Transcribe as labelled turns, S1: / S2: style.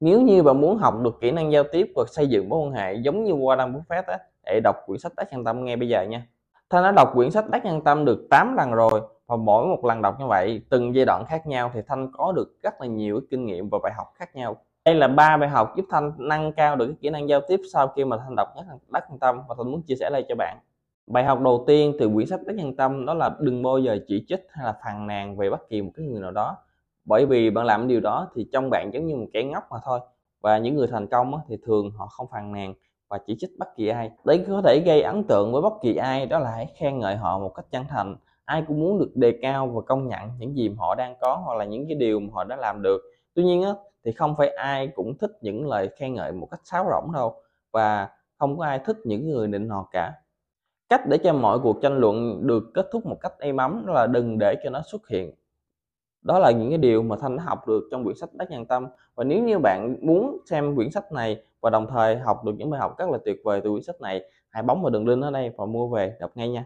S1: Nếu như bạn muốn học được kỹ năng giao tiếp và xây dựng mối quan hệ giống như Warren Buffett á, hãy đọc quyển sách Tác Nhân Tâm ngay bây giờ nha. Thanh đã đọc quyển sách Tác Nhân Tâm được 8 lần rồi và mỗi một lần đọc như vậy, từng giai đoạn khác nhau thì Thanh có được rất là nhiều kinh nghiệm và bài học khác nhau. Đây là ba bài học giúp Thanh nâng cao được kỹ năng giao tiếp sau khi mà Thanh đọc Tác Nhân Tâm và Thanh muốn chia sẻ đây cho bạn. Bài học đầu tiên từ quyển sách Tác Nhân Tâm đó là đừng bao giờ chỉ trích hay là phàn nàn về bất kỳ một cái người nào đó bởi vì bạn làm điều đó thì trong bạn giống như một kẻ ngốc mà thôi. Và những người thành công thì thường họ không phàn nàn và chỉ trích bất kỳ ai. Đấy có thể gây ấn tượng với bất kỳ ai đó là hãy khen ngợi họ một cách chân thành. Ai cũng muốn được đề cao và công nhận những gì mà họ đang có hoặc là những cái điều mà họ đã làm được. Tuy nhiên á, thì không phải ai cũng thích những lời khen ngợi một cách sáo rỗng đâu và không có ai thích những người nịnh nọt cả. Cách để cho mọi cuộc tranh luận được kết thúc một cách êm ấm là đừng để cho nó xuất hiện đó là những cái điều mà thanh đã học được trong quyển sách đắc nhân tâm. Và nếu như bạn muốn xem quyển sách này và đồng thời học được những bài học rất là tuyệt vời từ quyển sách này, hãy bấm vào đường link ở đây và mua về đọc ngay nha.